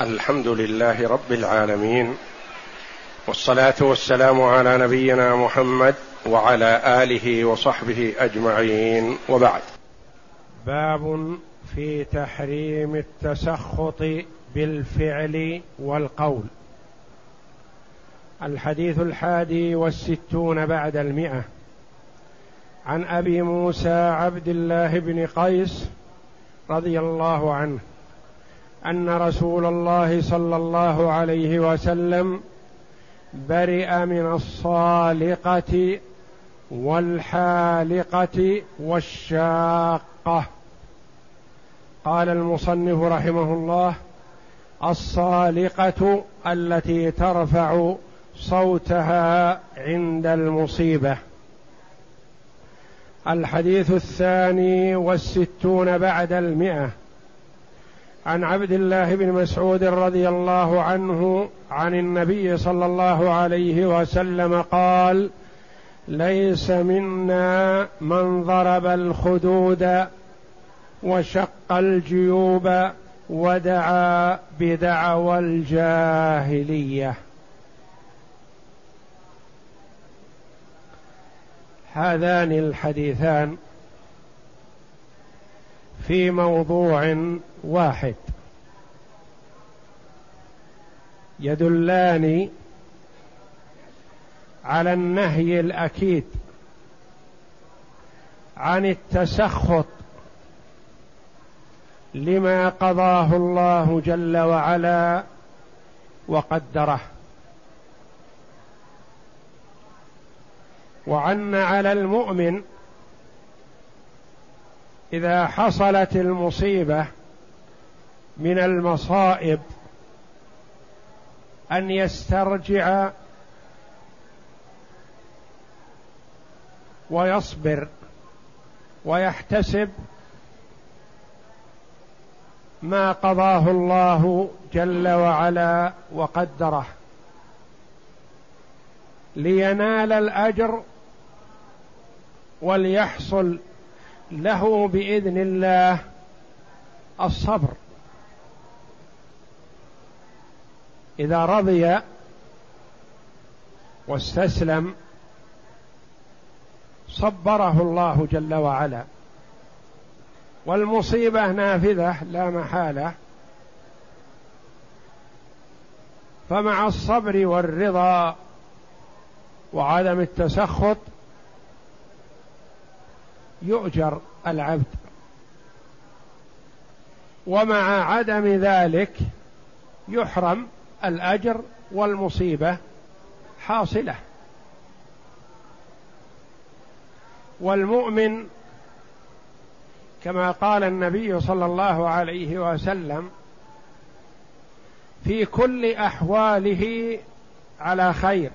الحمد لله رب العالمين والصلاة والسلام على نبينا محمد وعلى آله وصحبه أجمعين وبعد. باب في تحريم التسخط بالفعل والقول. الحديث الحادي والستون بعد المئة. عن أبي موسى عبد الله بن قيس رضي الله عنه. أن رسول الله صلى الله عليه وسلم برئ من الصالقة والحالقة والشاقة. قال المصنف رحمه الله الصالقة التي ترفع صوتها عند المصيبة. الحديث الثاني والستون بعد المئة. عن عبد الله بن مسعود رضي الله عنه عن النبي صلى الله عليه وسلم قال ليس منا من ضرب الخدود وشق الجيوب ودعا بدعوى الجاهلية. هذان الحديثان في موضوع واحد. يدلان على النهي الأكيد عن التسخط لما قضاه الله جل وعلا وقدره. وعن على المؤمن إذا حصلت المصيبة من المصائب أن يسترجع ويصبر ويحتسب ما قضاه الله جل وعلا وقدره لينال الأجر وليحصل له بإذن الله الصبر. إذا رضي واستسلم صبره الله جل وعلا. والمصيبة نافذة لا محالة. فمع الصبر والرضا وعدم التسخط يؤجر العبد. ومع عدم ذلك يحرم الأجر والمصيبة حاصلة. والمؤمن كما قال النبي صلى الله عليه وسلم في كل أحواله على خير.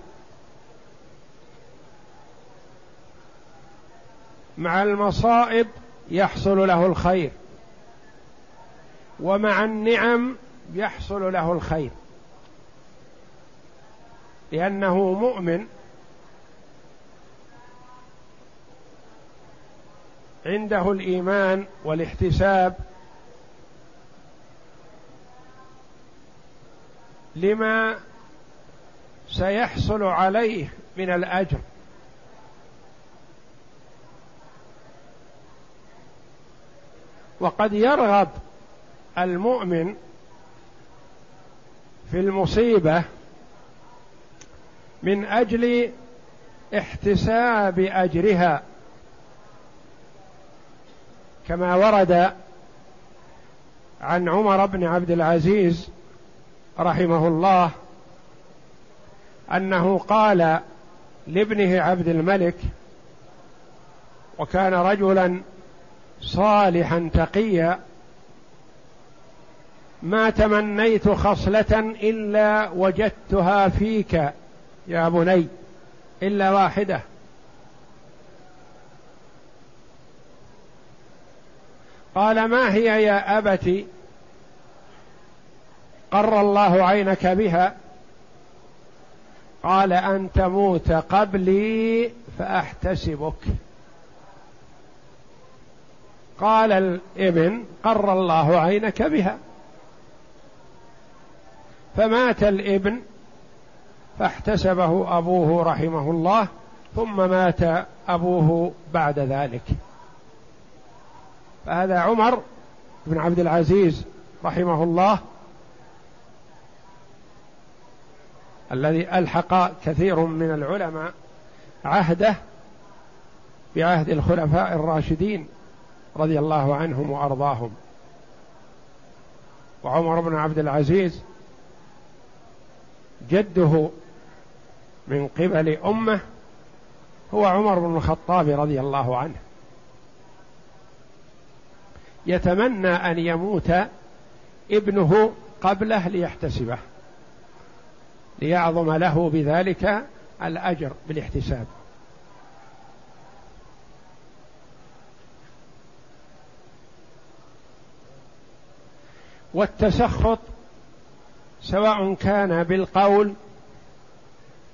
مع المصائب يحصل له الخير ومع النعم يحصل له الخير. لأنه مؤمن عنده الإيمان والاحتساب لما سيحصل عليه من الأجر. وقد يرغب المؤمن في المصيبة من أجل احتساب أجرها. كما ورد عن عمر بن عبد العزيز رحمه الله أنه قال لابنه عبد الملك وكان رجلا صالحا تقيا ما تمنيت خصلة إلا وجدتها فيك يا بني إلا واحدة. قال ما هي يا ابت قر الله عينك بها. قال أن تموت قبلي فأحتسبك. قال الابن قر الله عينك بها. فمات الابن فاحتسبه أبوه رحمه الله ثم مات أبوه بعد ذلك. فهذا عمر بن عبد العزيز رحمه الله الذي ألحق كثير من العلماء عهده بعهد الخلفاء الراشدين رضي الله عنهم وأرضاهم. وعمر بن عبد العزيز جده من قبل أمة هو عمر بن الخطاب رضي الله عنه. يتمنى أن يموت ابنه قبله ليحتسبه ليعظم له بذلك الأجر بالاحتساب. والتسخط سواء كان بالقول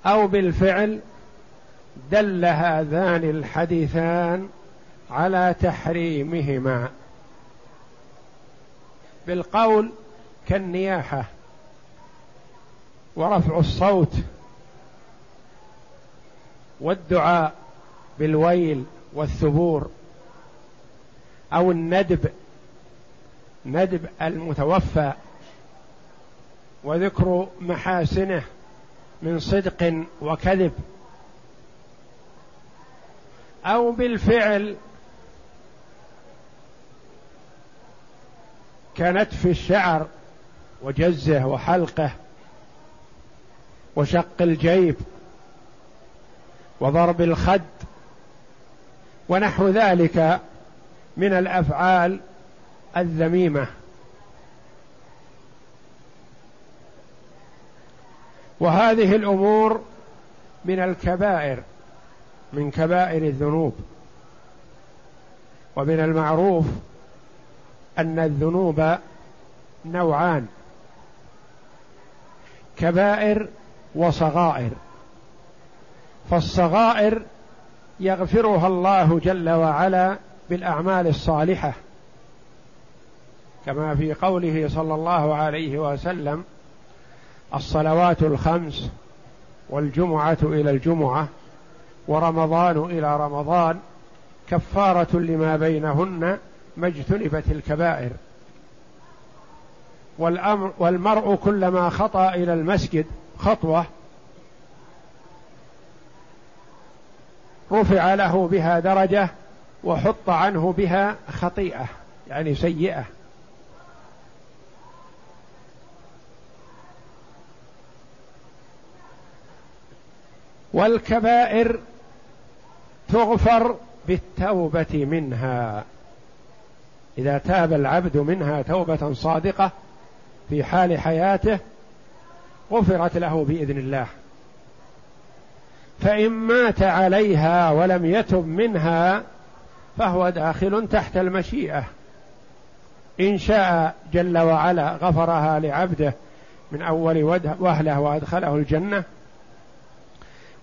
أو بالفعل دل هذان الحديثان على تحريمهما. بالقول كالنياحة ورفع الصوت والدعاء بالويل والثبور أو الندب ندب المتوفى وذكر محاسنه من صدق وكذب. أو بالفعل كنتف الشعر وجزه وحلقه وشق الجيب وضرب الخد ونحو ذلك من الأفعال الذميمة. وهذه الأمور من الكبائر من كبائر الذنوب. ومن المعروف أن الذنوب نوعان كبائر وصغائر. فالصغائر يغفرها الله جل وعلا بالأعمال الصالحة كما في قوله صلى الله عليه وسلم الصلوات الخمس والجمعة إلى الجمعة ورمضان إلى رمضان كفارة لما بينهن ما اجتنبت الكبائر. والأمر والمرء كلما خطأ إلى المسجد خطوة رفع له بها درجة وحط عنه بها خطيئة يعني سيئة. والكبائر تغفر بالتوبة منها. إذا تاب العبد منها توبة صادقة في حال حياته غفرت له بإذن الله. فإن مات عليها ولم يتب منها فهو داخل تحت المشيئة. إن شاء جل وعلا غفرها لعبده من أول وهلة وأدخله الجنة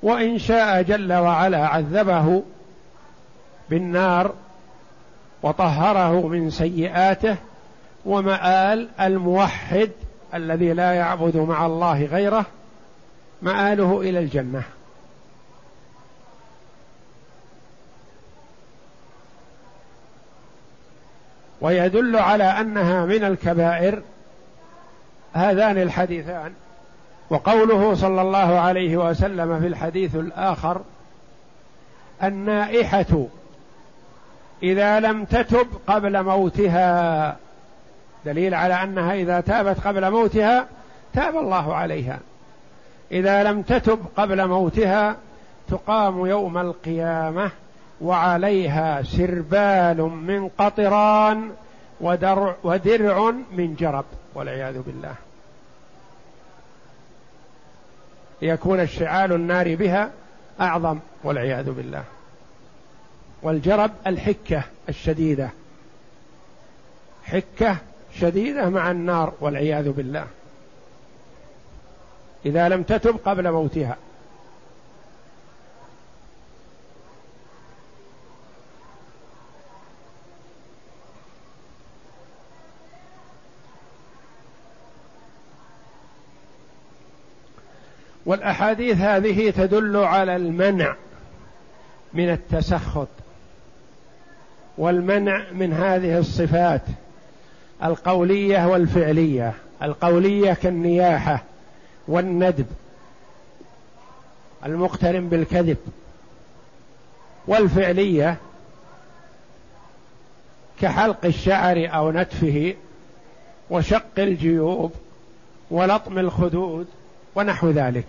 وإن شاء جل وعلا عذبه بالنار وطهره من سيئاته ومآل الموحد الذي لا يعبد مع الله غيره مآله إلى الجنة. ويدل على أنها من الكبائر هذان الحديثان. وقوله صلى الله عليه وسلم في الحديث الآخر النائحة إذا لم تتب قبل موتها. دليل على أنها إذا تابت قبل موتها تاب الله عليها. إذا لم تتب قبل موتها تقام يوم القيامة وعليها سربال من قطران ودرع, ودرع من جرب والعياذ بالله. ليكون اشتعال النار بها أعظم والعياذ بالله. والجرب الحكة الشديدة. حكة شديدة مع النار والعياذ بالله. إذا لم تتب قبل موتها. والأحاديث هذه تدل على المنع من التسخط والمنع من هذه الصفات القولية والفعلية القولية كالنياحة والندب المقترن بالكذب والفعلية كحلق الشعر أو نتفه وشق الجيوب ولطم الخدود ونحو ذلك.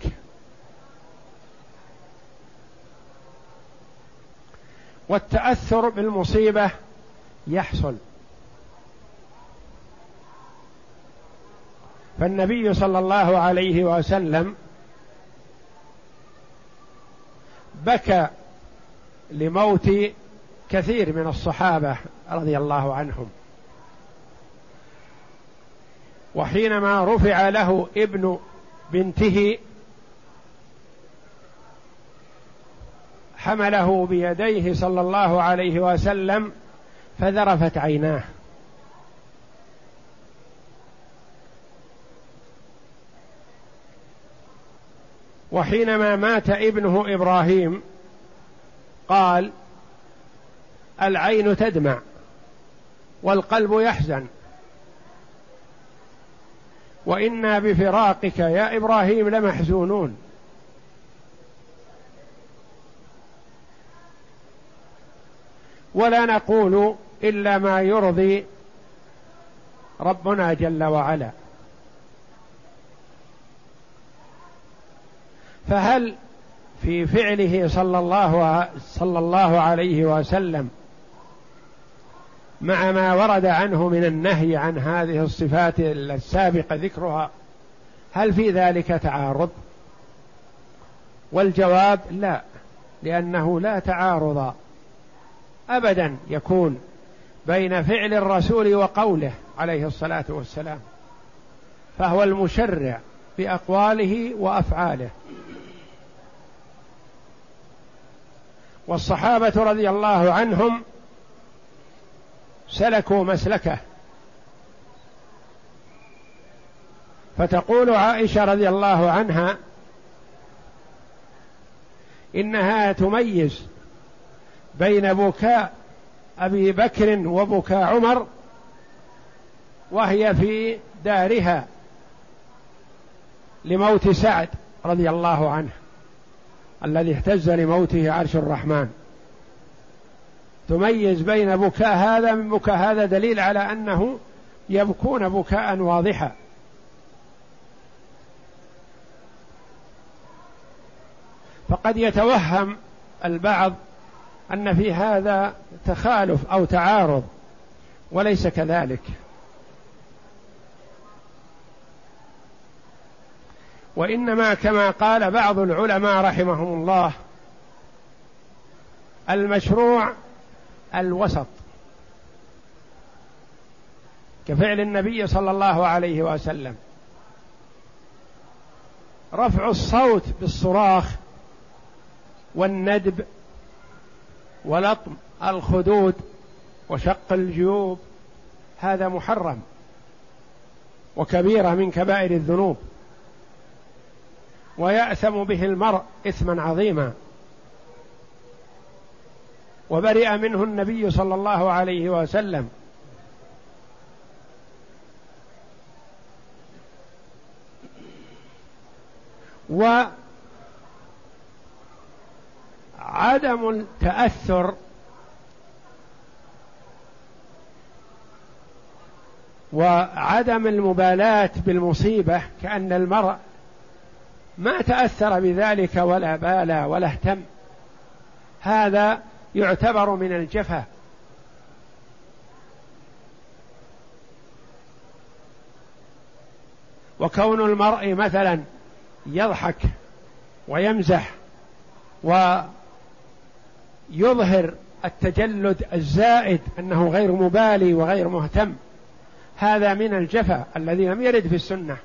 والتأثر بالمصيبة يحصل. فالنبي صلى الله عليه وسلم بكى لموت كثير من الصحابة رضي الله عنهم. وحينما رفع له ابن بنته حمله بيديه صلى الله عليه وسلم فذرفت عيناه. وحينما مات ابنه إبراهيم قال العين تدمع والقلب يحزن. وإنا بفراقك يا إبراهيم لمحزونون. ولا نقول إلا ما يرضي ربنا جل وعلا. فهل في فعله صلى الله صلى الله عليه وسلم مع ما ورد عنه من النهي عن هذه الصفات السابق ذكرها. هل في ذلك تعارض؟ والجواب لا لأنه لا تعارض ابدا يكون بين فعل الرسول وقوله عليه الصلاة والسلام فهو المشرع باقواله وأفعاله. والصحابة رضي الله عنهم سلكوا مسلكه. فتقول عائشة رضي الله عنها إنها تميز بين بكاء أبي بكر وبكاء عمر وهي في دارها لموت سعد رضي الله عنه الذي اهتز لموته عرش الرحمن. تميز بين بكاء هذا من بكاء هذا دليل على أنه يبكون بكاء واضحا. فقد يتوهم البعض أن في هذا تخالف أو تعارض وليس كذلك. وإنما كما قال بعض العلماء رحمهم الله المشروع الوسط. كفعل النبي صلى الله عليه وسلم. رفع الصوت بالصراخ والندب ولطم الخدود وشق الجيوب. هذا محرم وكبيرة من كبائر الذنوب. ويأثم به المرء إثما عظيما. وبرئ منه النبي صلى الله عليه وسلم. وعدم التأثر وعدم المبالاة بالمصيبة كأن المرء ما تأثر بذلك ولا بالى ولا اهتم. هذا يعتبر من الجفا. وكون المرء مثلا يضحك ويمزح ويظهر التجلد الزائد أنه غير مبالي وغير مهتم هذا من الجفا الذي لم يرد في السنة.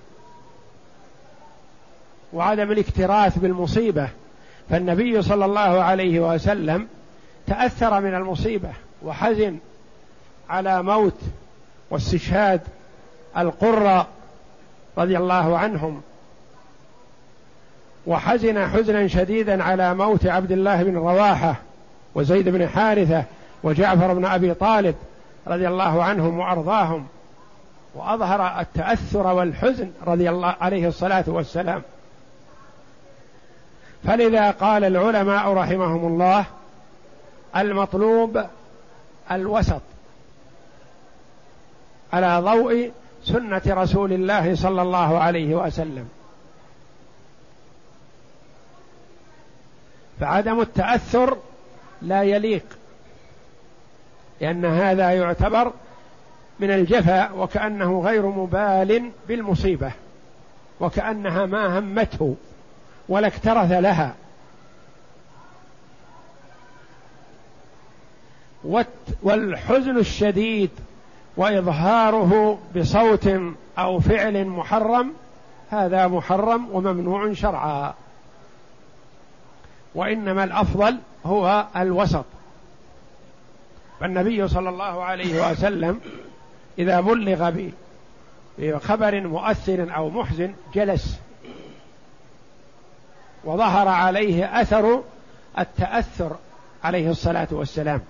وعدم الاكتراث بالمصيبة فالنبي صلى الله عليه وسلم تأثر من المصيبة وحزن على موت واستشهاد القرى رضي الله عنهم. وحزن حزنا شديدا على موت عبد الله بن رواحة وزيد بن حارثة وجعفر بن أبي طالب رضي الله عنهم وأرضاهم. وأظهر التأثر والحزن رضي الله عليه الصلاة والسلام. فلذا قال العلماء رحمهم الله المطلوب الوسط على ضوء سنة رسول الله صلى الله عليه وسلم. فعدم التأثر لا يليق لأن هذا يعتبر من الجفا وكأنه غير مبال بالمصيبة وكأنها ما همته ولا اكترث لها. والحزن الشديد وإظهاره بصوت أو فعل محرم هذا محرم وممنوع شرعا. وإنما الأفضل هو الوسط. فالنبي صلى الله عليه وسلم إذا بلغ بخبر مؤثر أو محزن جلس. وظهر عليه أثر التأثر عليه الصلاة والسلام.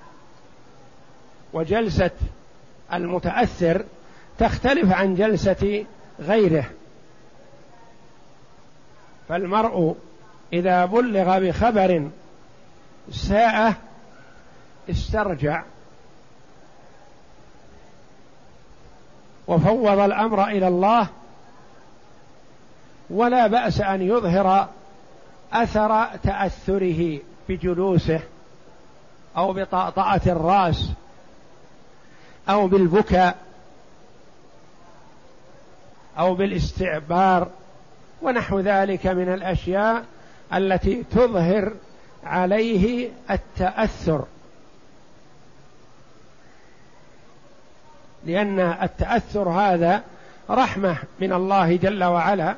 وجلسة المتأثر تختلف عن جلسة غيره. فالمرء إذا بلغ بخبر ساءه استرجع. وفوض الأمر إلى الله. ولا بأس أن يظهر أثر تأثره بجلوسه أو بطأطأة الرأس. أو بالبكاء أو بالاستعبار ونحو ذلك من الأشياء التي تظهر عليه التأثر. لأن التأثر هذا رحمة من الله جل وعلا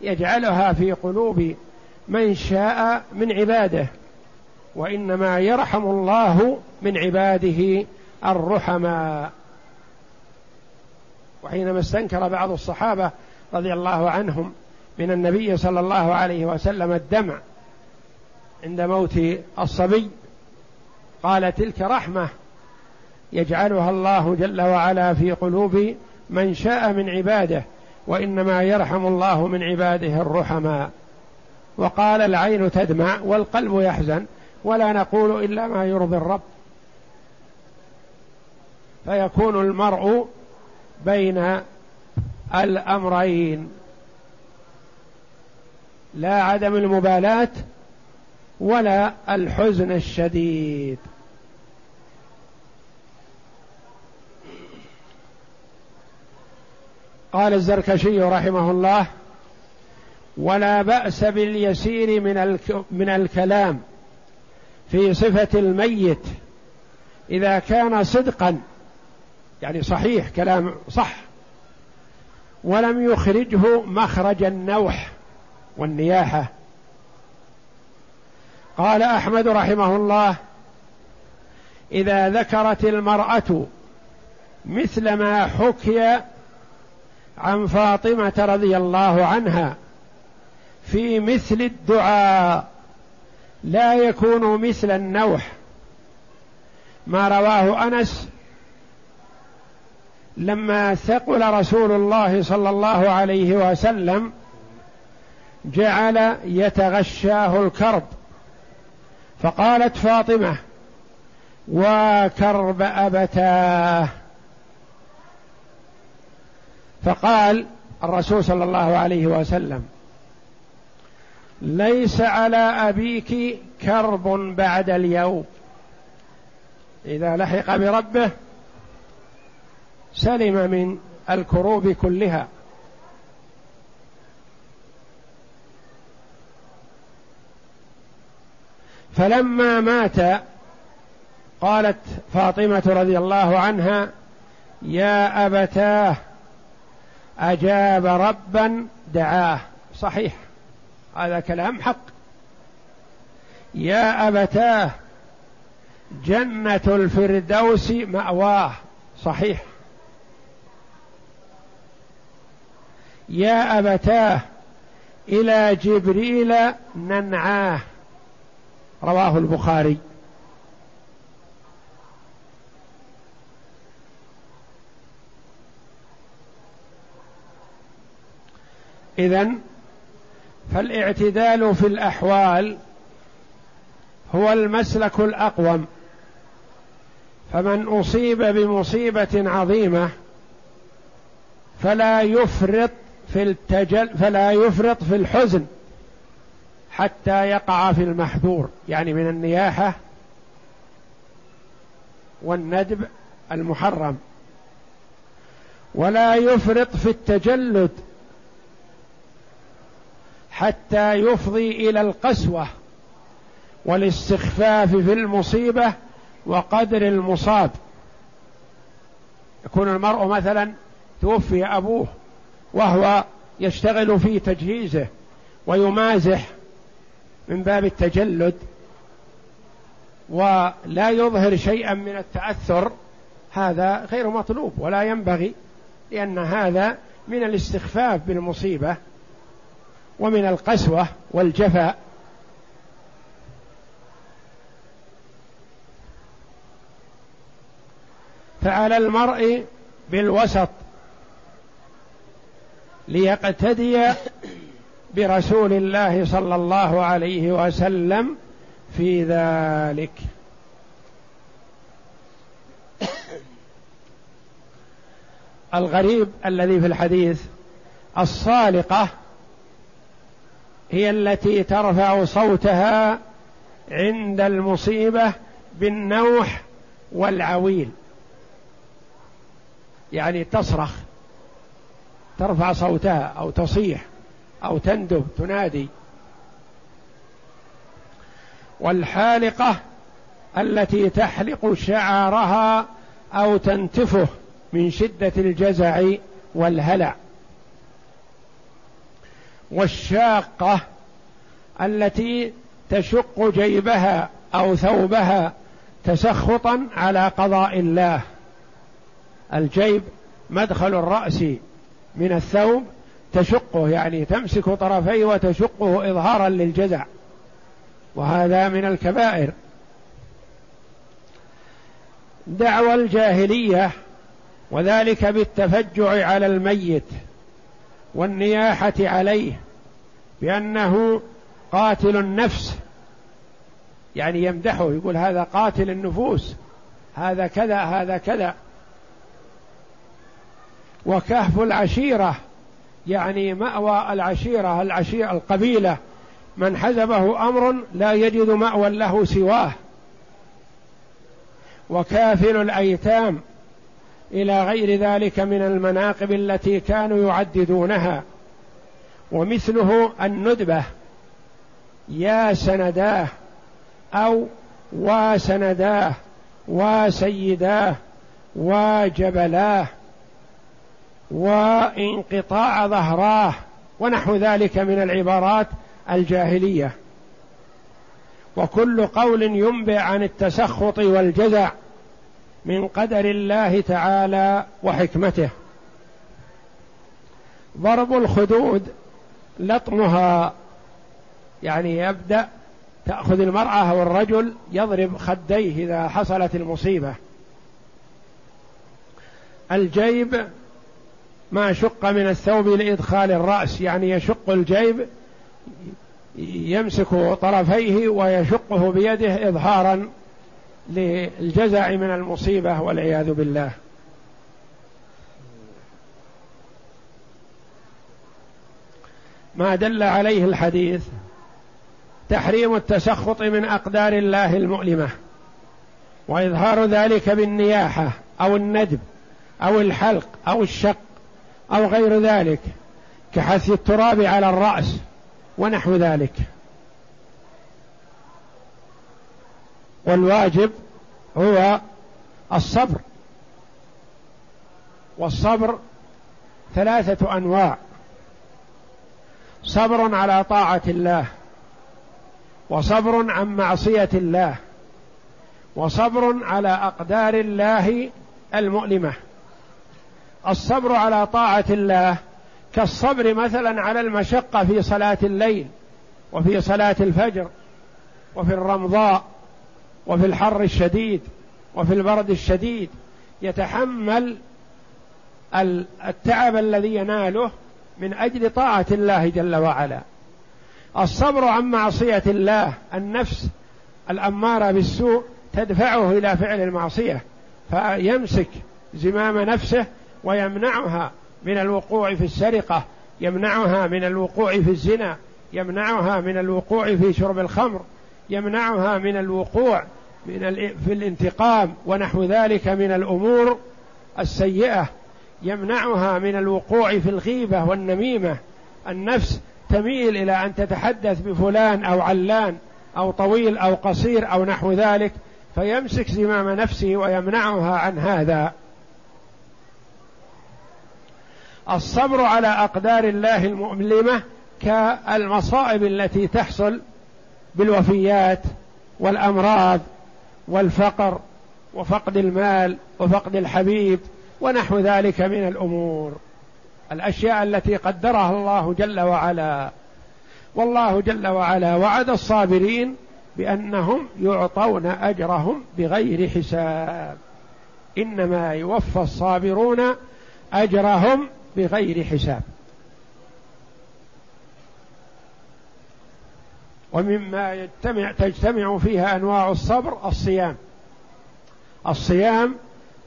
يجعلها في قلوب من شاء من عباده وإنما يرحم الله من عباده الرحماء وحينما استنكر بعض الصحابة رضي الله عنهم من النبي صلى الله عليه وسلم الدمع عند موت الصبي قال تلك رحمة يجعلها الله جل وعلا في قلوب من شاء من عباده وإنما يرحم الله من عباده الرحماء وقال العين تدمع والقلب يحزن ولا نقول إلا ما يرضي الرب. فيكون المرء بين الأمرين. لا عدم المبالاة ولا الحزن الشديد. قال الزركشي رحمه الله ولا بأس باليسير من من الكلام في صفة الميت إذا كان صدقا. يعني صحيح كلام صح. ولم يخرجه مخرج النوح والنياحة. قال أحمد رحمه الله إذا ذكرت المرأة مثل ما حكي عن فاطمة رضي الله عنها في مثل الدعاء لا يكون مثل النوح. ما رواه أنس لما ثقل رسول الله صلى الله عليه وسلم جعل يتغشاه الكرب فقالت فاطمة وكرب أبتاه. فقال الرسول صلى الله عليه وسلم ليس على أبيك كرب بعد اليوم. إذا لحق بربه سلم من الكروب كلها. فلما مات قالت فاطمة رضي الله عنها يا أبتاه أجاب ربا دعاه. صحيح هذا كلام حق. يا أبتاه جنة الفردوس مأواه. صحيح. يا أبتاه إلى جبريل ننعاه. رواه البخاري. إذن فالاعتدال في الأحوال هو المسلك الأقوم. فمن أصيب بمصيبة عظيمة فلا يفرط في التجل فلا يفرط في الحزن حتى يقع في المحذور. يعني من النياحة والندب المحرم. ولا يفرط في التجلد حتى يفضي إلى القسوة والاستخفاف في المصيبة وقدر المصاب. يكون المرء مثلا توفي أبوه وهو يشتغل في تجهيزه ويمازح من باب التجلد ولا يظهر شيئا من التأثر هذا غير مطلوب ولا ينبغي لأن هذا من الاستخفاف بالمصيبة ومن القسوة والجفاء. فعلى المرء بالوسط ليقتدي برسول الله صلى الله عليه وسلم في ذلك. الغريب الذي في الحديث الصالقة هي التي ترفع صوتها عند المصيبة بالنوح والعويل. يعني تصرخ. ترفع صوتها أو تصيح أو تندب تنادي. والحالقة التي تحلق شعرها أو تنتفه من شدة الجزع والهلع. والشاقة التي تشق جيبها أو ثوبها تسخطا على قضاء الله. الجيب مدخل الرأس. من الثوب تشقه يعني تمسك طرفيه وتشقه اظهارا للجزع. وهذا من الكبائر. دعوى الجاهلية وذلك بالتفجع على الميت والنياحة عليه بأنه قاتل النفس. يعني يمدحه يقول هذا قاتل النفوس هذا كذا هذا كذا. وكهف العشيرة يعني مأوى العشيرة العشيرة القبيلة. من حزبه أمر لا يجد مأوى له سواه. وكافل الأيتام إلى غير ذلك من المناقب التي كانوا يعددونها. ومثله الندبة يا سنداه أو وسنداه وسيداه وجبلاه وانقطاع ظهراه ونحو ذلك من العبارات الجاهلية. وكل قول ينبئ عن التسخط والجزع من قدر الله تعالى وحكمته. ضرب الخدود لطمها يعني يبدأ تأخذ المراه أو الرجل يضرب خديه إذا حصلت المصيبة. الجيب ما شق من الثوب لإدخال الرأس يعني يشق الجيب يمسك طرفيه ويشقه بيده إظهارا للجزع من المصيبة والعياذ بالله. ما دل عليه الحديث تحريم التسخط من أقدار الله المؤلمة وإظهار ذلك بالنياحة أو الندب أو الحلق أو الشق أو غير ذلك كحث التراب على الرأس ونحو ذلك. والواجب هو الصبر. والصبر ثلاثة أنواع. صبر على طاعة الله وصبر عن معصية الله وصبر على أقدار الله المؤلمة. الصبر على طاعة الله كالصبر مثلا على المشقة في صلاة الليل وفي صلاة الفجر وفي الرمضاء وفي الحر الشديد وفي البرد الشديد. يتحمل التعب الذي يناله من أجل طاعة الله جل وعلا. الصبر عن معصية الله النفس الأمارة بالسوء تدفعه إلى فعل المعصية فيمسك زمام نفسه ويمنعها من الوقوع في السرقة يمنعها من الوقوع في الزنا يمنعها من الوقوع في شرب الخمر يمنعها من الوقوع من في الانتقام ونحو ذلك من الأمور السيئة يمنعها من الوقوع في الغيبة والنميمة. النفس تميل إلى أن تتحدث بفلان أو علان أو طويل أو قصير أو نحو ذلك فيمسك زمام نفسه ويمنعها عن هذا. الصبر على أقدار الله المؤلمة كالمصائب التي تحصل بالوفيات والأمراض والفقر وفقد المال وفقد الحبيب ونحو ذلك من الأمور. الأشياء التي قدرها الله جل وعلا. والله جل وعلا وعد الصابرين بأنهم يعطون أجرهم بغير حساب. إنما يوفى الصابرون أجرهم بغير حساب. ومما يجتمع تجتمع فيها أنواع الصبر الصيام. الصيام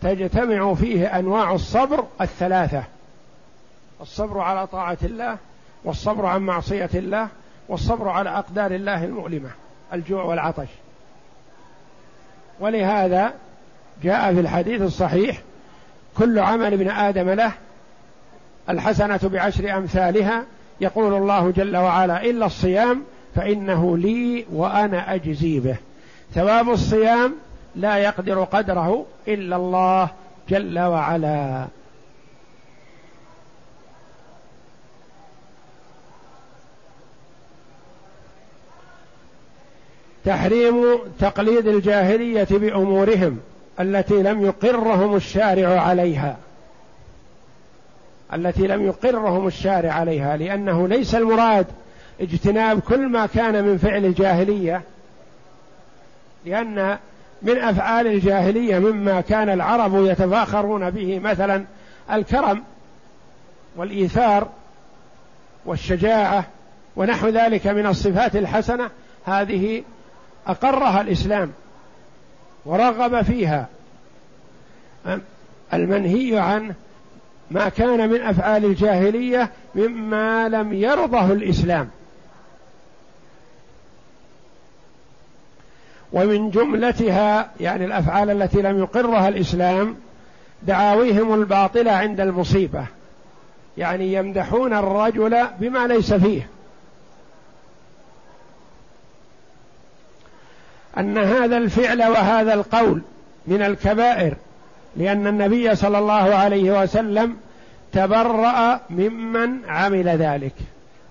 تجتمع فيه أنواع الصبر الثلاثة. الصبر على طاعة الله والصبر عن معصية الله والصبر على أقدار الله المؤلمة الجوع والعطش. ولهذا جاء في الحديث الصحيح كل عمل ابن آدم له الحسنة بعشر أمثالها يقول الله جل وعلا إلا الصيام فإنه لي وأنا أجزي به. ثواب الصيام لا يقدر قدره إلا الله جل وعلا. تحريم تقليد الجاهلية بأمورهم التي لم يقرهم الشارع عليها. التي لم يقرهم الشارع عليها لأنه ليس المراد اجتناب كل ما كان من فعل الجاهلية لأن من أفعال الجاهلية مما كان العرب يتفاخرون به مثلا الكرم والإيثار والشجاعة ونحو ذلك من الصفات الحسنة هذه أقرها الإسلام ورغب فيها. المنهي عنه ما كان من أفعال الجاهلية مما لم يرضه الإسلام. ومن جملتها يعني الأفعال التي لم يقرها الإسلام دعاويهم الباطلة عند المصيبة. يعني يمدحون الرجل بما ليس فيه. أن هذا الفعل وهذا القول من الكبائر لأن النبي صلى الله عليه وسلم تبرأ ممن عمل ذلك.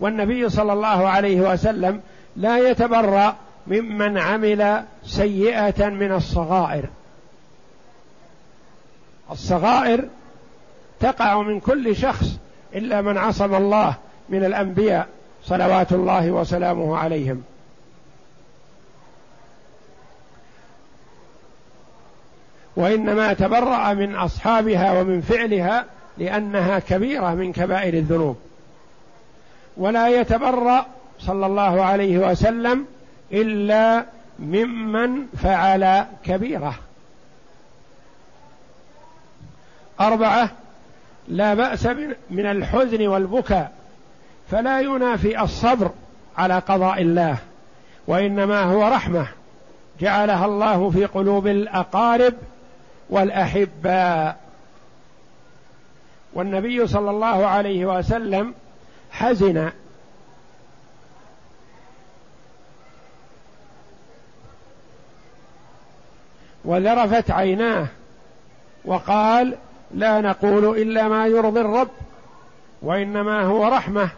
والنبي صلى الله عليه وسلم لا يتبرأ ممن عمل سيئة من الصغائر. الصغائر تقع من كل شخص إلا من عصم الله من الأنبياء صلوات الله وسلامه عليهم. وإنما تبرأ من أصحابها ومن فعلها لأنها كبيرة من كبائر الذنوب. ولا يتبرأ صلى الله عليه وسلم إلا ممن فعل كبيرة. أربعة لا بأس من الحزن والبكاء فلا ينافي الصبر على قضاء الله وإنما هو رحمة جعلها الله في قلوب الأقارب والأحباء. والنبي صلى الله عليه وسلم حزن. وذرفت عيناه وقال لا نقول إلا ما يرضي الرب وإنما هو رحمة.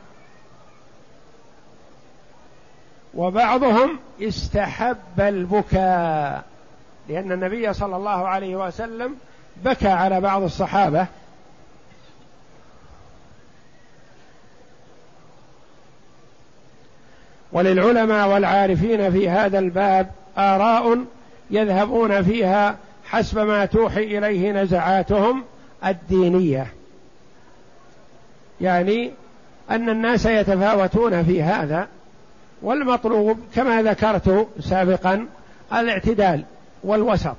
وبعضهم استحب البكاء. لأن النبي صلى الله عليه وسلم بكى على بعض الصحابة. وللعلماء والعارفين في هذا الباب آراء يذهبون فيها حسب ما توحي إليه نزعاتهم الدينية. يعني أن الناس يتفاوتون في هذا والمطلوب كما ذكرت سابقا الاعتدال. والوسط.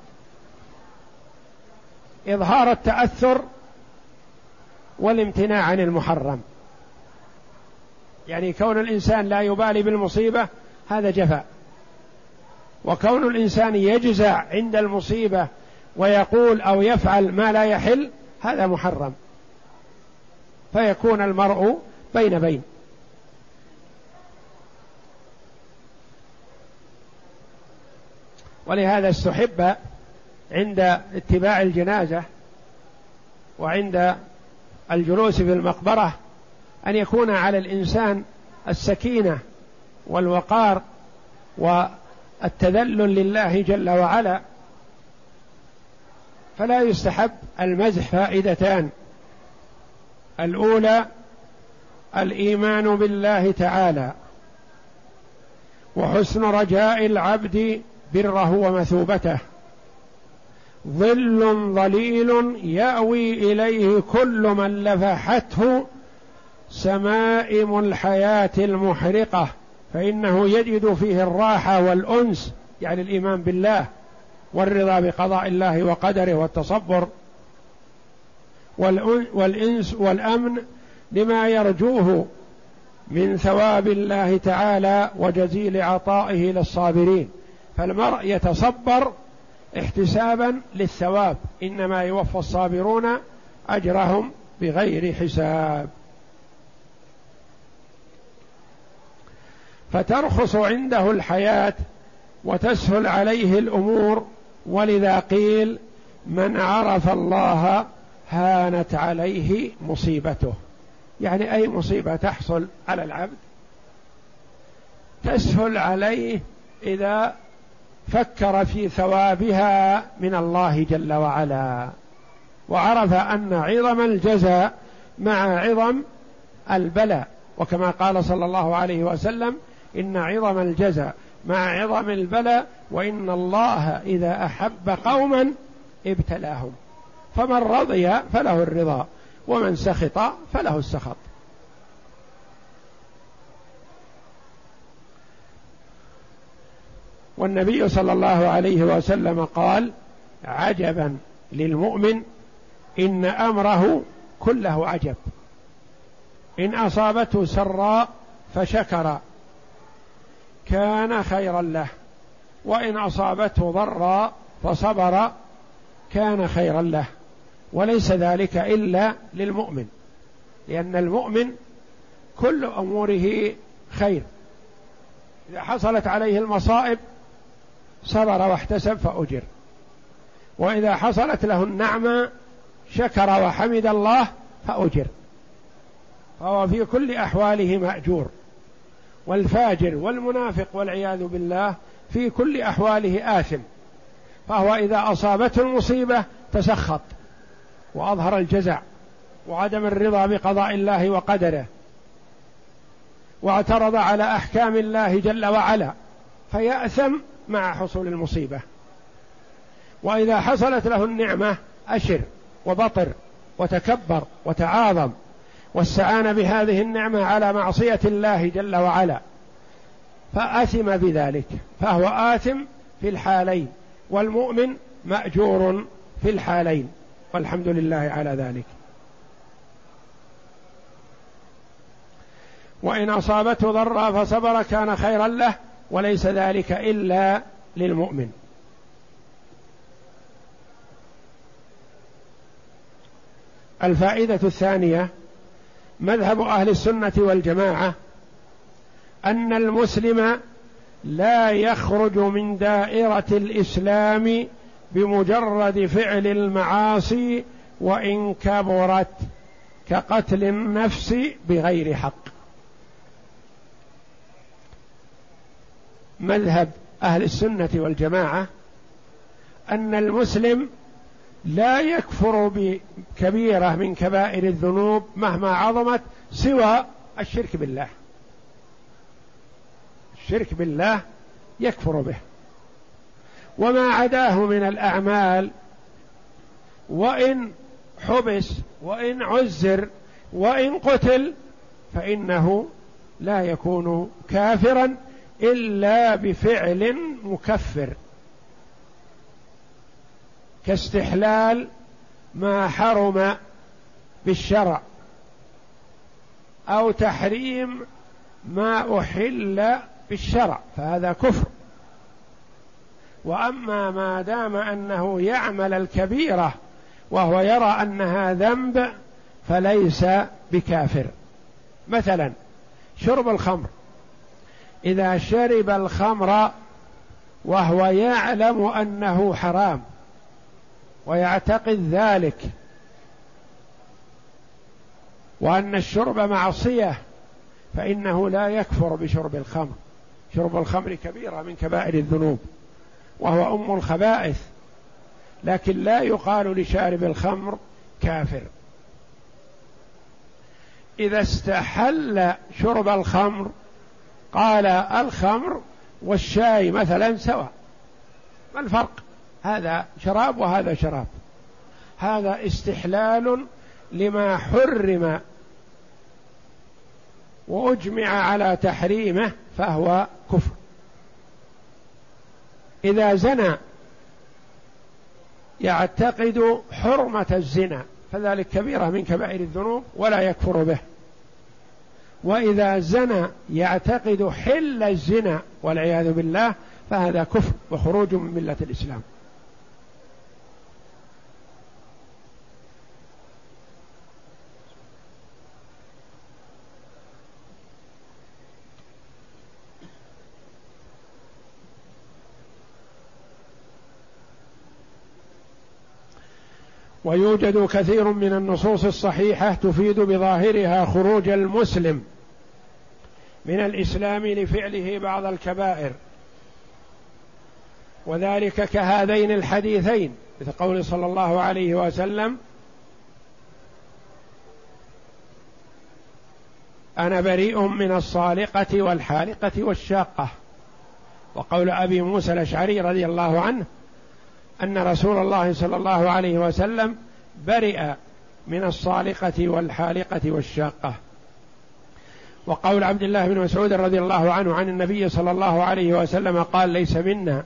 إظهار التأثر والامتناع عن المحرم. يعني كون الإنسان لا يبالي بالمصيبة هذا جفاء. وكون الإنسان يجزع عند المصيبة ويقول أو يفعل ما لا يحل هذا محرم. فيكون المرء بين بين. ولهذا استحب عند اتباع الجنازة وعند الجلوس في المقبرة أن يكون على الإنسان السكينة والوقار والتذلل لله جل وعلا فلا يستحب المزح فائدتان. الأولى الإيمان بالله تعالى وحسن رجاء العبد بره ومثوبته. ظل ظليل يأوي إليه كل من لفحته سمائم الحياة المحرقة فإنه يجد فيه الراحة والأنس يعني الإيمان بالله والرضا بقضاء الله وقدره والتصبر. والإنس والأمن لما يرجوه من ثواب الله تعالى وجزيل عطائه للصابرين. فالمرء يتصبر احتسابا للثواب إنما يوفى الصابرون أجرهم بغير حساب. فترخص عنده الحياة وتسهل عليه الأمور ولذا قيل من عرف الله هانت عليه مصيبته. يعني أي مصيبة تحصل على العبد؟ تسهل عليه إذا فكر في ثوابها من الله جل وعلا وعرف أن عظم الجزاء مع عظم البلاء. وكما قال صلى الله عليه وسلم إن عظم الجزاء مع عظم البلاء وإن الله إذا أحب قوما ابتلاهم. فمن رضي فله الرضا ومن سخط فله السخط. والنبي صلى الله عليه وسلم قال عجبا للمؤمن إن أمره كله عجب. إن أصابته سراء فشكر. كان خيرا له. وإن أصابته ضراء فصبر. كان خيرا له. وليس ذلك إلا للمؤمن. لأن المؤمن كل أموره خير. إذا حصلت عليه المصائب صبر واحتسب فأجر. وإذا حصلت له النعمة شكر وحمد الله فأجر. فهو في كل أحواله مأجور. والفاجر والمنافق والعياذ بالله في كل أحواله آثم. فهو إذا أصابته المصيبة تسخط وأظهر الجزع وعدم الرضا بقضاء الله وقدره واعترض على أحكام الله جل وعلا فيأثم مع حصول المصيبة. وإذا حصلت له النعمة أشر وبطر وتكبر وتعاظم واستعان بهذه النعمة على معصية الله جل وعلا فأثم بذلك فهو آثم في الحالين والمؤمن مأجور في الحالين والحمد لله على ذلك. وإن أصابته ضرا فصبر كان خيرا له وليس ذلك إلا للمؤمن. الفائدة الثانية مذهب أهل السنة والجماعة أن المسلم لا يخرج من دائرة الإسلام بمجرد فعل المعاصي وإن كبرت كقتل النفس بغير حق. مذهب أهل السنة والجماعة أن المسلم لا يكفر بكبيرة من كبائر الذنوب مهما عظمت سوى الشرك بالله. الشرك بالله يكفر به. وما عداه من الأعمال وإن حبس وإن عزر وإن قتل فإنه لا يكون كافرا إلا بفعل مكفر. كاستحلال ما حرم بالشرع أو تحريم ما أحل بالشرع فهذا كفر. وأما ما دام أنه يعمل الكبيرة وهو يرى أنها ذنب فليس بكافر. مثلا شرب الخمر. إذا شرب الخمر وهو يعلم أنه حرام ويعتقد ذلك وأن الشرب معصية فإنه لا يكفر بشرب الخمر. شرب الخمر كبيرة من كبائر الذنوب وهو أم الخبائث لكن لا يقال لشارب الخمر كافر. إذا استحل شرب الخمر قال الخمر والشاي مثلا سواء. ما الفرق؟ هذا شراب وهذا شراب. هذا استحلال لما حرم وأجمع على تحريمه فهو كفر. إذا زنى يعتقد حرمة الزنا فذلك كبيرة من كبائر الذنوب ولا يكفر به. وإذا زنى يعتقد حل الزنا والعياذ بالله فهذا كفر وخروج من ملة الإسلام. ويوجد كثير من النصوص الصحيحة تفيد بظاهرها خروج المسلم. من الإسلام لفعله بعض الكبائر. وذلك كهذين الحديثين مثل قول صلى الله عليه وسلم أنا بريء من الصالقة والحالقة والشاقة. وقول أبي موسى الأشعري رضي الله عنه أن رسول الله صلى الله عليه وسلم برئ من الصالقة والحالقة والشاقة. وقول عبد الله بن مسعود رضي الله عنه عن النبي صلى الله عليه وسلم قال ليس منا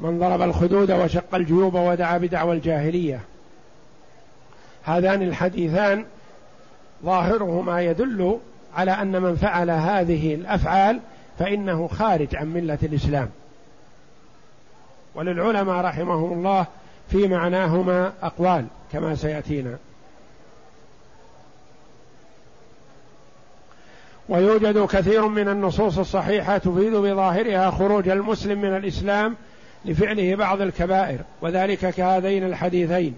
من ضرب الخدود وشق الجيوب ودعا بدعوى الجاهلية. هذان الحديثان ظاهرهما يدل على أن من فعل هذه الأفعال فإنه خارج عن ملة الإسلام. وللعلماء رحمهم الله في معناهما أقوال كما سيأتينا. ويوجد كثير من النصوص الصحيحة تفيد بظاهرها خروج المسلم من الإسلام لفعله بعض الكبائر وذلك كهذين الحديثين.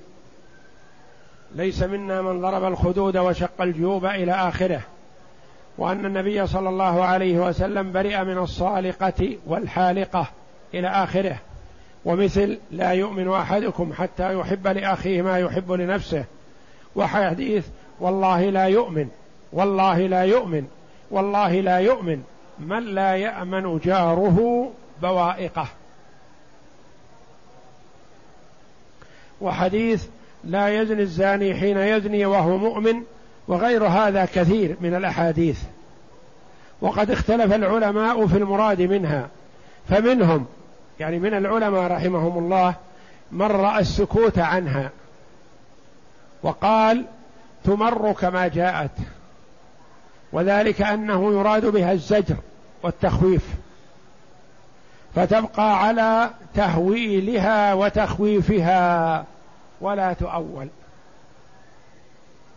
ليس منا من ضرب الخدود وشق الجيوب إلى آخره وأن النبي صلى الله عليه وسلم برئ من الصالقة والحالقة إلى آخره. ومثل لا يؤمن أحدكم حتى يحب لأخيه ما يحب لنفسه وحديث والله لا يؤمن والله لا يؤمن. والله لا يؤمن. من لا يأمن جاره بوائقه. وحديث لا يزني الزاني حين يزني وهو مؤمن وغير هذا كثير من الأحاديث. وقد اختلف العلماء في المراد منها فمنهم يعني من العلماء رحمهم الله من رأى السكوت عنها وقال تمر كما جاءت. وذلك أنه يراد بها الزجر والتخويف فتبقى على تهويلها وتخويفها ولا تؤول.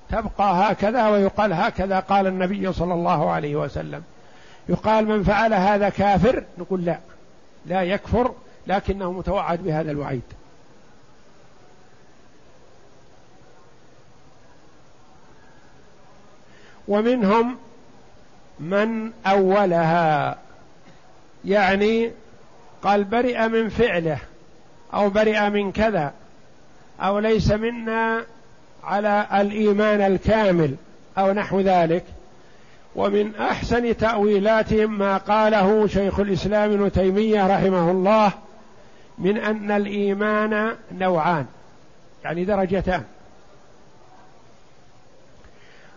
تبقى هكذا ويقال هكذا قال النبي صلى الله عليه وسلم. يقال من فعل هذا كافر نقول لا لا يكفر لكنه متوعد بهذا الوعيد. ومنهم من أولها يعني قال برئ من فعله أو برئ من كذا أو ليس منا على الإيمان الكامل أو نحو ذلك. ومن أحسن تأويلاتهم ما قاله شيخ الإسلام ابن تيمية رحمه الله من أن الإيمان نوعان يعني درجتان.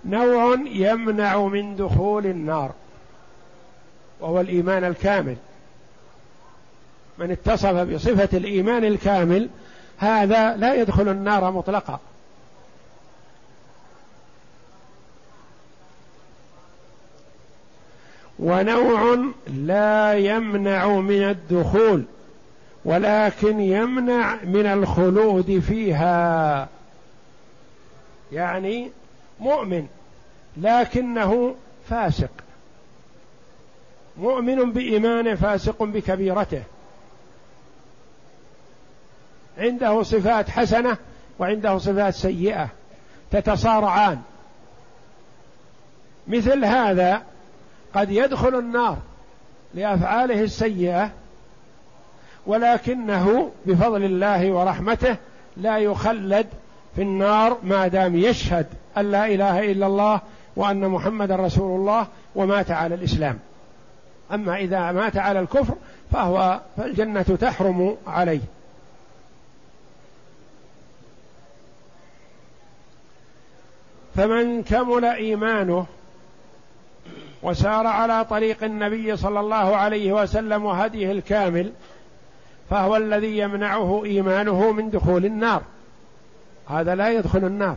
نوع يمنع من دخول النار وهو الإيمان الكامل. من اتصف بصفة الإيمان الكامل هذا لا يدخل النار مطلقا. ونوع لا يمنع من الدخول ولكن يمنع من الخلود فيها. يعني مؤمن لكنه فاسق. مؤمن بإيمانه فاسق بكبيرته. عنده صفات حسنة وعنده صفات سيئة تتصارعان. مثل هذا قد يدخل النار لأفعاله السيئة ولكنه بفضل الله ورحمته لا يخلد في النار ما دام يشهد أن لا إله إلا الله وأن محمدا رسول الله ومات على الإسلام. أما إذا مات على الكفر فهو فالجنة تحرم عليه. فمن كمل إيمانه وسار على طريق النبي صلى الله عليه وسلم وهديه الكامل فهو الذي يمنعه إيمانه من دخول النار. هذا لا يدخل النار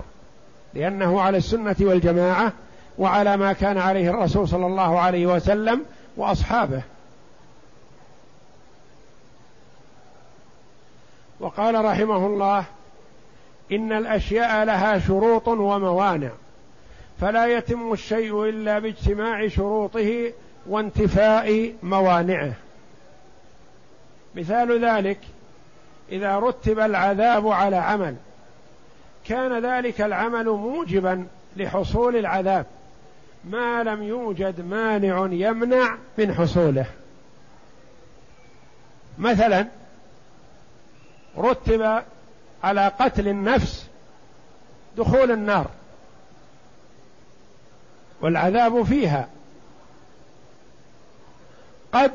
لأنه على السنة والجماعة وعلى ما كان عليه الرسول صلى الله عليه وسلم وأصحابه. وقال رحمه الله إن الأشياء لها شروط وموانع فلا يتم الشيء إلا باجتماع شروطه وانتفاء موانعه. مثال ذلك إذا رتب العذاب على عمل كان ذلك العمل موجبا لحصول العذاب. ما لم يوجد مانع يمنع من حصوله. مثلا رتب على قتل النفس دخول النار. والعذاب فيها. قد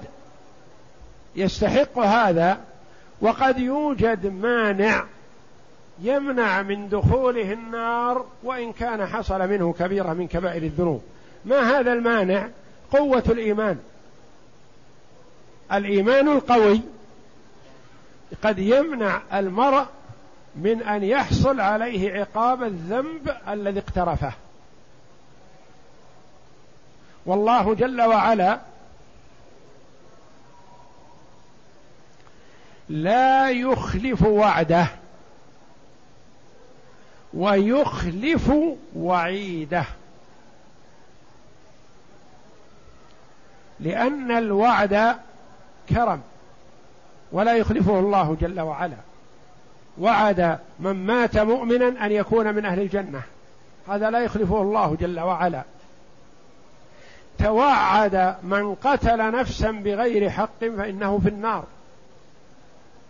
يستحق هذا وقد يوجد مانع يمنع من دخوله النار وإن كان حصل منه كبيرة من كبائر الذنوب. ما هذا المانع؟ قوة الإيمان. الإيمان القوي قد يمنع المرء من أن يحصل عليه عقاب الذنب الذي اقترفه. والله جل وعلا لا يخلف وعده. ويخلف وعيده. لأن الوعد كرم ولا يخلفه الله جل وعلا. وعد من مات مؤمنا أن يكون من أهل الجنة. هذا لا يخلفه الله جل وعلا. توعد من قتل نفسا بغير حق فإنه في النار.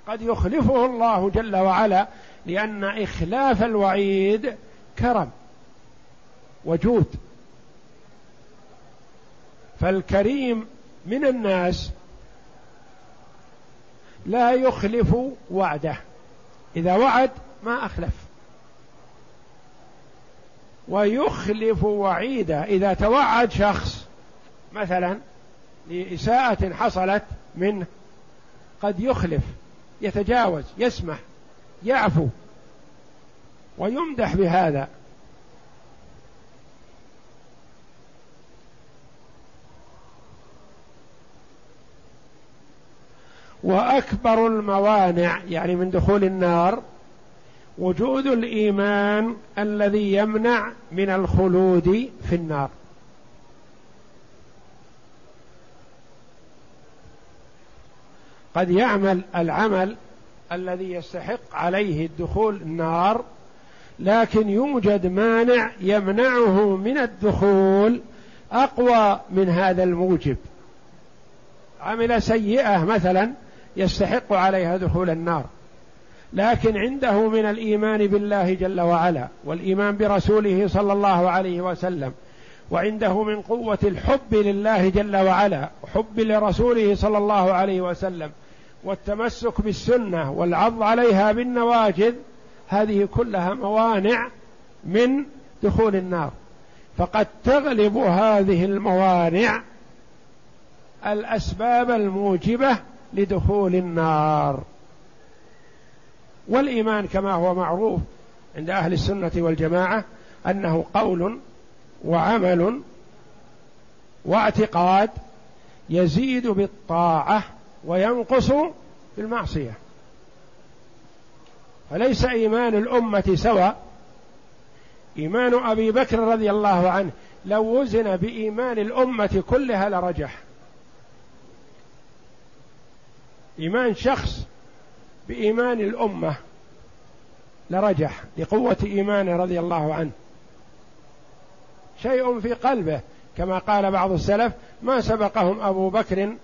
قد يخلفه الله جل وعلا لأن إخلاف الوعيد كرم وجود. فالكريم من الناس لا يخلف وعده. إذا وعد ما أخلف. ويخلف وعيده. إذا توعد شخص مثلا لإساءة حصلت منه قد يخلف يتجاوز يسمح. يعفو ويمدح بهذا. وأكبر الموانع يعني من دخول النار وجود الإيمان الذي يمنع من الخلود في النار. قد يعمل العمل الذي يستحق عليه الدخول النار لكن يوجد مانع يمنعه من الدخول أقوى من هذا الموجب. عمل سيئة مثلا يستحق عليها دخول النار لكن عنده من الإيمان بالله جل وعلا والإيمان برسوله صلى الله عليه وسلم وعنده من قوة الحب لله جل وعلا وحب لرسوله صلى الله عليه وسلم والتمسك بالسنة والعض عليها بالنواجذ هذه كلها موانع من دخول النار. فقد تغلب هذه الموانع الأسباب الموجبة لدخول النار. والإيمان كما هو معروف عند أهل السنة والجماعة أنه قول وعمل واعتقاد يزيد بالطاعة وينقص بالمعصيه فليس إيمان الأمة سواء إيمان أبي بكر رضي الله عنه. لو وزن بإيمان الأمة كلها لرجح. إيمان شخص بإيمان الأمة لرجح لقوه إيمانه رضي الله عنه. شيء في قلبه كما قال بعض السلف ما سبقهم أبو بكر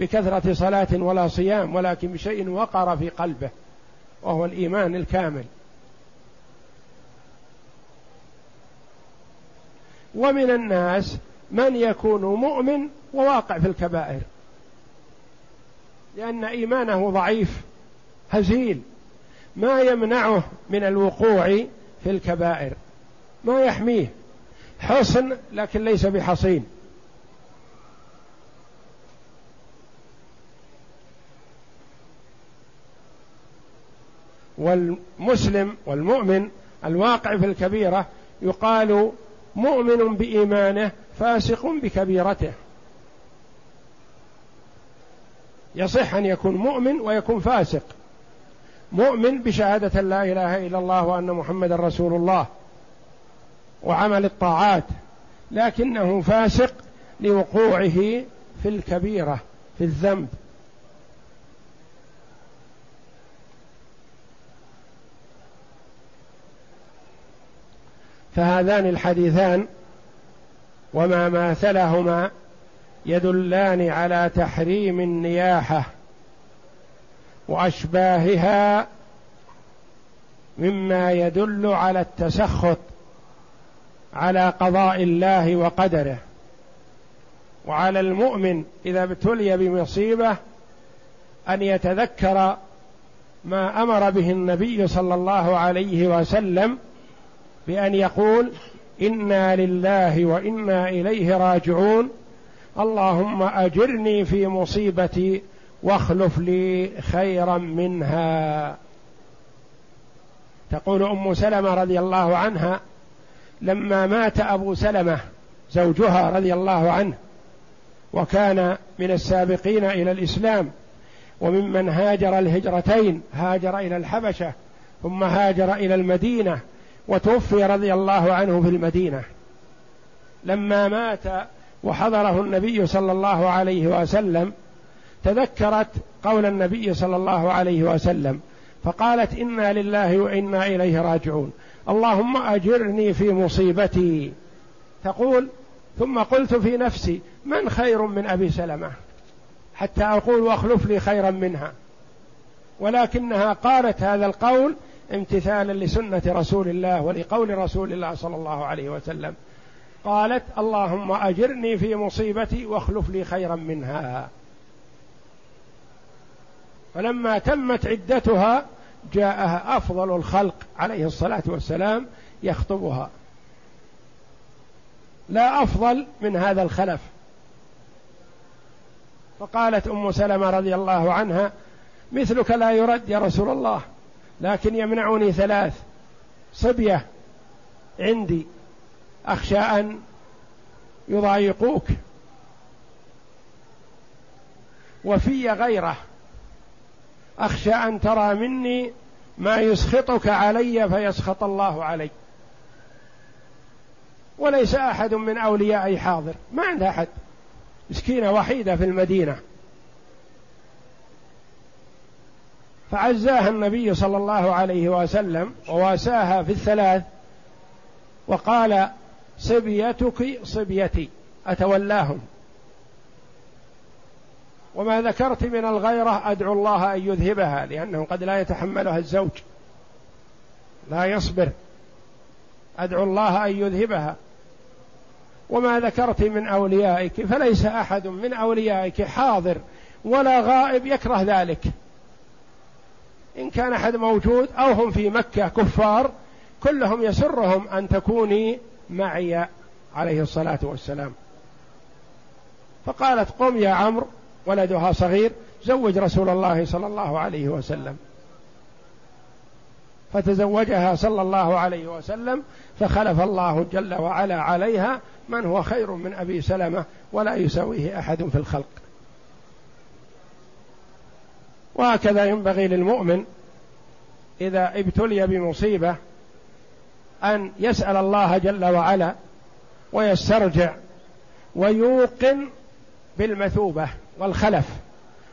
بكثرة صلاة ولا صيام ولكن بشيء وقر في قلبه وهو الإيمان الكامل. ومن الناس من يكون مؤمن وواقع في الكبائر لأن إيمانه ضعيف هزيل ما يمنعه من الوقوع في الكبائر ما يحميه. حصن لكن ليس بحصين. والمسلم والمؤمن الواقع في الكبيرة يقال مؤمن بإيمانه فاسق بكبيرته. يصح أن يكون مؤمن ويكون فاسق. مؤمن بشهادة لا إله إلا الله وأن محمدا رسول الله وعمل الطاعات لكنه فاسق لوقوعه في الكبيرة في الذنب. فهذان الحديثان وما ماثلهما يدلان على تحريم النياحة وأشباهها مما يدل على التسخط على قضاء الله وقدره. وعلى المؤمن إذا ابتلي بمصيبة أن يتذكر ما أمر به النبي صلى الله عليه وسلم بأن يقول إنا لله وإنا إليه راجعون. اللهم أجرني في مصيبتي واخلف لي خيرا منها. تقول أم سلمة رضي الله عنها لما مات أبو سلمة زوجها رضي الله عنه وكان من السابقين إلى الإسلام وممن هاجر الهجرتين هاجر إلى الحبشة ثم هاجر إلى المدينة وتوفي رضي الله عنه في المدينة. لما مات وحضره النبي صلى الله عليه وسلم تذكرت قول النبي صلى الله عليه وسلم فقالت إنا لله وإنا إليه راجعون. اللهم أجرني في مصيبتي. تقول ثم قلت في نفسي من خير من أبي سلمة؟ حتى أقول واخلف لي خيرا منها. ولكنها قالت هذا القول امتثالا لسنة رسول الله ولقول رسول الله صلى الله عليه وسلم. قالت اللهم أجرني في مصيبتي واخلف لي خيرا منها. فلما تمت عدتها جاءها أفضل الخلق عليه الصلاة والسلام يخطبها. لا أفضل من هذا الخلف. فقالت أم سلمة رضي الله عنها مثلك لا يرد يا رسول الله. لكن يمنعني ثلاث. صبية عندي اخشى ان يضايقوك. وفي غيره اخشى ان ترى مني ما يسخطك علي فيسخط الله علي. وليس أحد من أوليائي حاضر. ما عند أحد. مسكينة وحيدة في المدينة. فعزاها النبي صلى الله عليه وسلم وواساها في الثلاث وقال صبيتك صبيتي أتولاهم. وما ذكرت من الغيرة أدعو الله أن يذهبها لأنه قد لا يتحملها الزوج. لا يصبر. أدعو الله أن يذهبها. وما ذكرت من أوليائك فليس أحد من أوليائك حاضر ولا غائب يكره ذلك. إن كان أحد موجود أو هم في مكة كفار كلهم يسرهم أن تكوني معي عليه الصلاة والسلام. فقالت قم يا عمرو ولدها صغير زوج رسول الله صلى الله عليه وسلم. فتزوجها صلى الله عليه وسلم فخلف الله جل وعلا عليها من هو خير من أبي سلمة ولا يساويه أحد في الخلق. وهكذا ينبغي للمؤمن إذا ابتلي بمصيبة أن يسأل الله جل وعلا ويسترجع ويوقن بالمثوبة والخلف.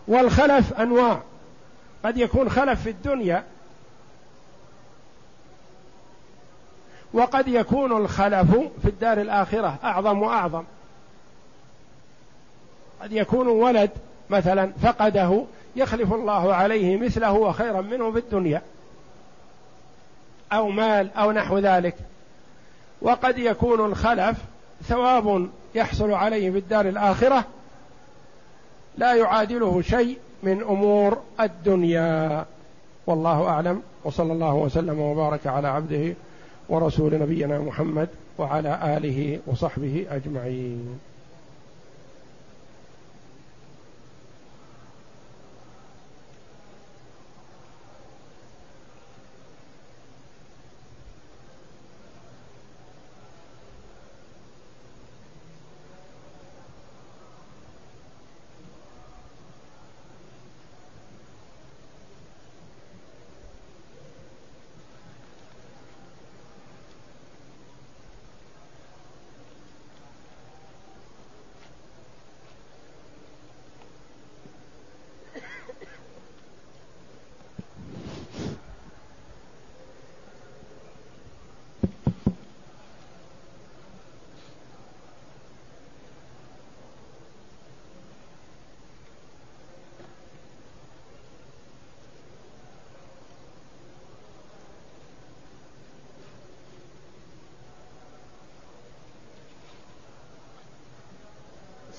والخلف أنواع. قد يكون خلف في الدنيا وقد يكون الخلف في الدار الآخرة أعظم وأعظم. قد يكون ولد مثلا فقده يخلف الله عليه مثله وخيرا منه في الدنيا أو مال أو نحو ذلك. وقد يكون الخلف ثواب يحصل عليه في الدار الآخرة لا يعادله شيء من أمور الدنيا. والله أعلم. وصلى الله وسلم وبارك على عبده ورسول نبينا محمد وعلى آله وصحبه أجمعين.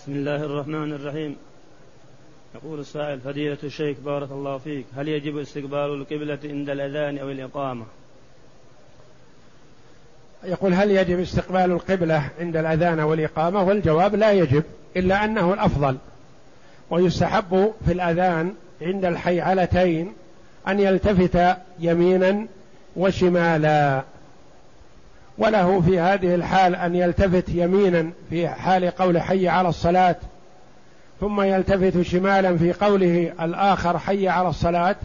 بسم الله الرحمن الرحيم. يقول السائل فضيلة الشيخ بارك الله فيك هل يجب استقبال القبلة عند الأذان أو الإقامة؟ يقول هل يجب استقبال القبلة عند الأذان والإقامة والجواب لا يجب إلا أنه الأفضل. ويستحب في الأذان عند الحيعلتين أن يلتفت يمينا وشمالا. وله في هذه الحال أن يلتفت يمينا في حال قول حي على الصلاة ثم يلتفت شمالا في قوله الآخر حي على الصلاة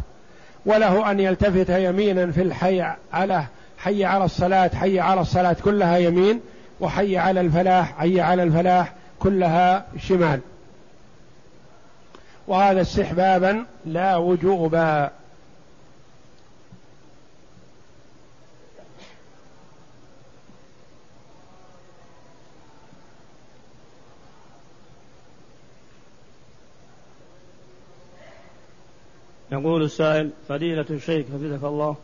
وله أن يلتفت يمينا في الحي على حي على الصلاة حي على الصلاة كلها يمين وحي على الفلاح حي على الفلاح كلها شمال. وهذا استحبابا لا وجوبا يقول السائل فضيلة الشيخ حفظك الله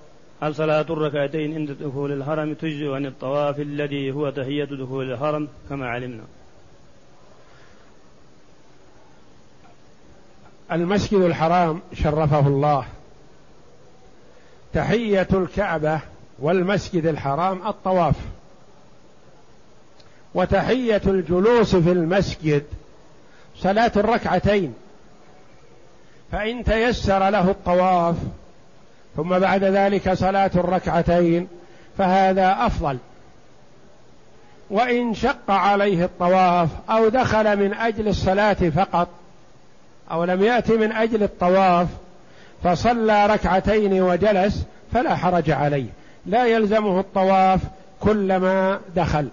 هل صلاة الركعتين عند دخول الحرم تجزئ عن الطواف الذي هو تحية دخول الحرم كما علمنا؟ المسجد الحرام شرفه الله. تحية الكعبة والمسجد الحرام الطواف. وتحية الجلوس في المسجد صلاة الركعتين. فإن تيسر له الطواف ثم بعد ذلك صلاة الركعتين فهذا أفضل. وإن شق عليه الطواف أو دخل من أجل الصلاة فقط أو لم يأتي من أجل الطواف فصلى ركعتين وجلس فلا حرج عليه. لا يلزمه الطواف كلما دخل.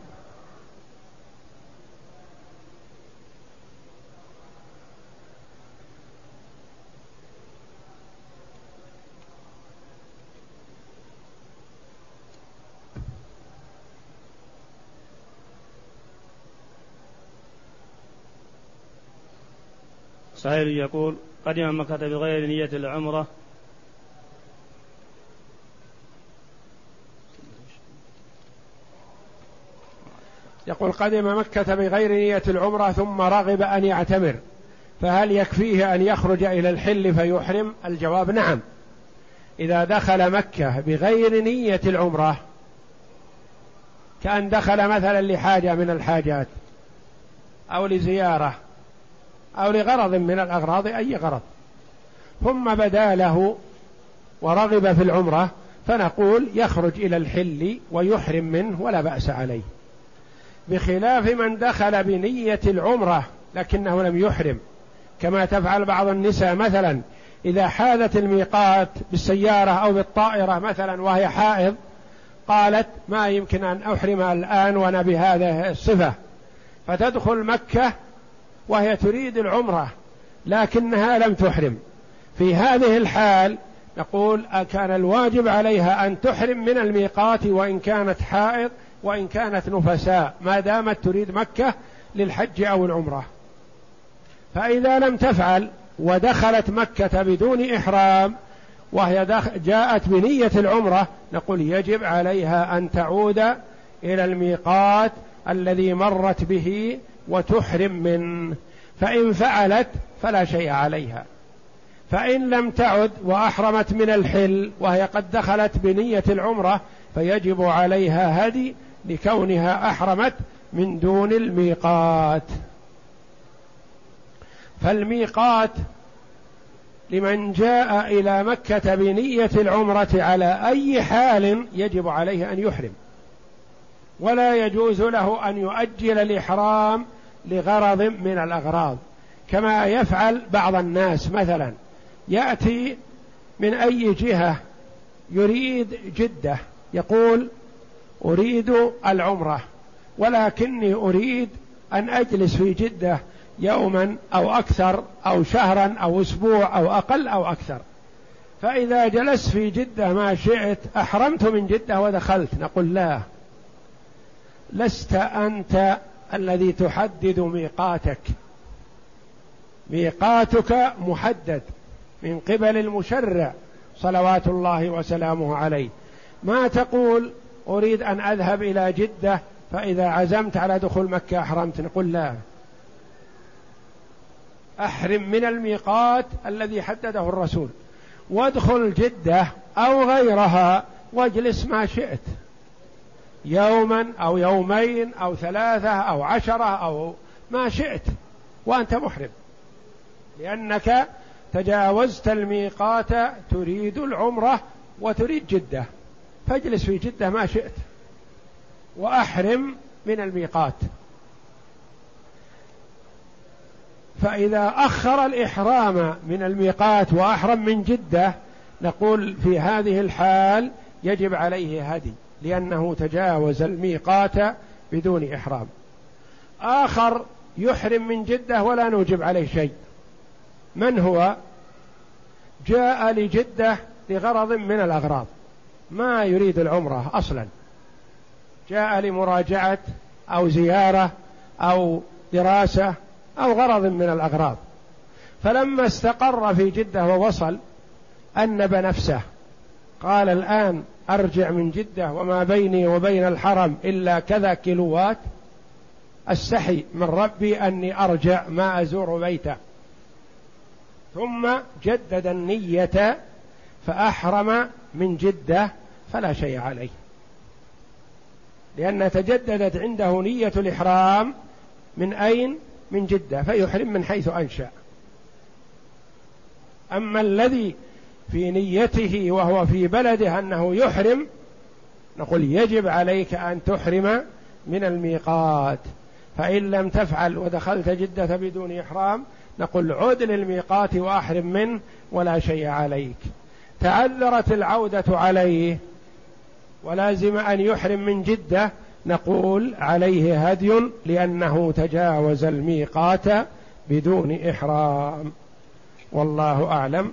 سائل يقول قدم مكة بغير نية العمرة. يقول قدم مكة بغير نية العمرة ثم رغب أن يعتمر فهل يكفيه أن يخرج إلى الحل فيحرم؟ الجواب نعم. إذا دخل مكة بغير نية العمرة كأن دخل مثلا لحاجة من الحاجات أو لزيارة أو لغرض من الأغراض أي غرض. ثم بدا له ورغب في العمرة فنقول يخرج إلى الحل ويحرم منه ولا بأس عليه. بخلاف من دخل بنية العمرة لكنه لم يحرم كما تفعل بعض النساء مثلا إذا حاذت الميقات بالسيارة أو بالطائرة مثلا وهي حائض قالت ما يمكن أن أحرم الآن وأنا بهذه الصفة. فتدخل مكة وهي تريد العمرة لكنها لم تحرم. في هذه الحال نقول كان الواجب عليها أن تحرم من الميقات وإن كانت حائض وإن كانت نفساء ما دامت تريد مكة للحج أو العمرة. فإذا لم تفعل ودخلت مكة بدون إحرام وهي جاءت بنية العمرة نقول يجب عليها أن تعود إلى الميقات الذي مرت به وتحرم منه فإن فعلت فلا شيء عليها. فإن لم تعد وأحرمت من الحل وهي قد دخلت بنية العمرة فيجب عليها هدي لكونها أحرمت من دون الميقات. فالميقات لمن جاء إلى مكة بنية العمرة على أي حال يجب عليه أن يحرم. ولا يجوز له أن يؤجل الإحرام لغرض من الأغراض. كما يفعل بعض الناس مثلا يأتي من أي جهة يريد جدة يقول أريد العمرة ولكني أريد أن أجلس في جدة يوما أو أكثر أو شهرا أو أسبوع أو أقل أو أكثر. فإذا جلست في جدة ما شئت أحرمت من جدة ودخلت. نقول لا لست أنت الذي تحدد ميقاتك. ميقاتك محدد من قبل المشرع صلوات الله وسلامه عليه. ما تقول أريد أن أذهب إلى جدة فإذا عزمت على دخول مكة أحرمت؟ نقول لا. أحرم من الميقات الذي حدده الرسول. وادخل جدة أو غيرها واجلس ما شئت. يوما أو يومين أو ثلاثة أو عشرة أو ما شئت وأنت محرم. لأنك تجاوزت الميقات تريد العمرة وتريد جدة. فاجلس في جدة ما شئت وأحرم من الميقات. فإذا أخر الإحرام من الميقات وأحرم من جدة نقول في هذه الحال يجب عليه هدي. لأنه تجاوز الميقات بدون إحرام. آخر يحرم من جدة ولا نوجب عليه شيء. من هو؟ جاء لجدة لغرض من الأغراض. ما يريد العمرة أصلا. جاء لمراجعة أو زيارة أو دراسة أو غرض من الأغراض. فلما استقر في جدة ووصل أنب نفسه. قال الآن أرجع من جدة وما بيني وبين الحرم إلا كذا كيلوات استحي من ربي أني أرجع ما أزور بيته. ثم جدد النية فأحرم من جدة فلا شيء عليه. لأن تجددت عنده نية الإحرام من أين؟ من جدة فيحرم من حيث أنشأ. أما الذي في نيته وهو في بلده أنه يحرم نقول يجب عليك أن تحرم من الميقات. فإن لم تفعل ودخلت جدة بدون إحرام نقول عد للميقات وأحرم منه ولا شيء عليك. تعذرت العودة عليه ولازم أن يحرم من جدة نقول عليه هدي لأنه تجاوز الميقات بدون إحرام. والله أعلم.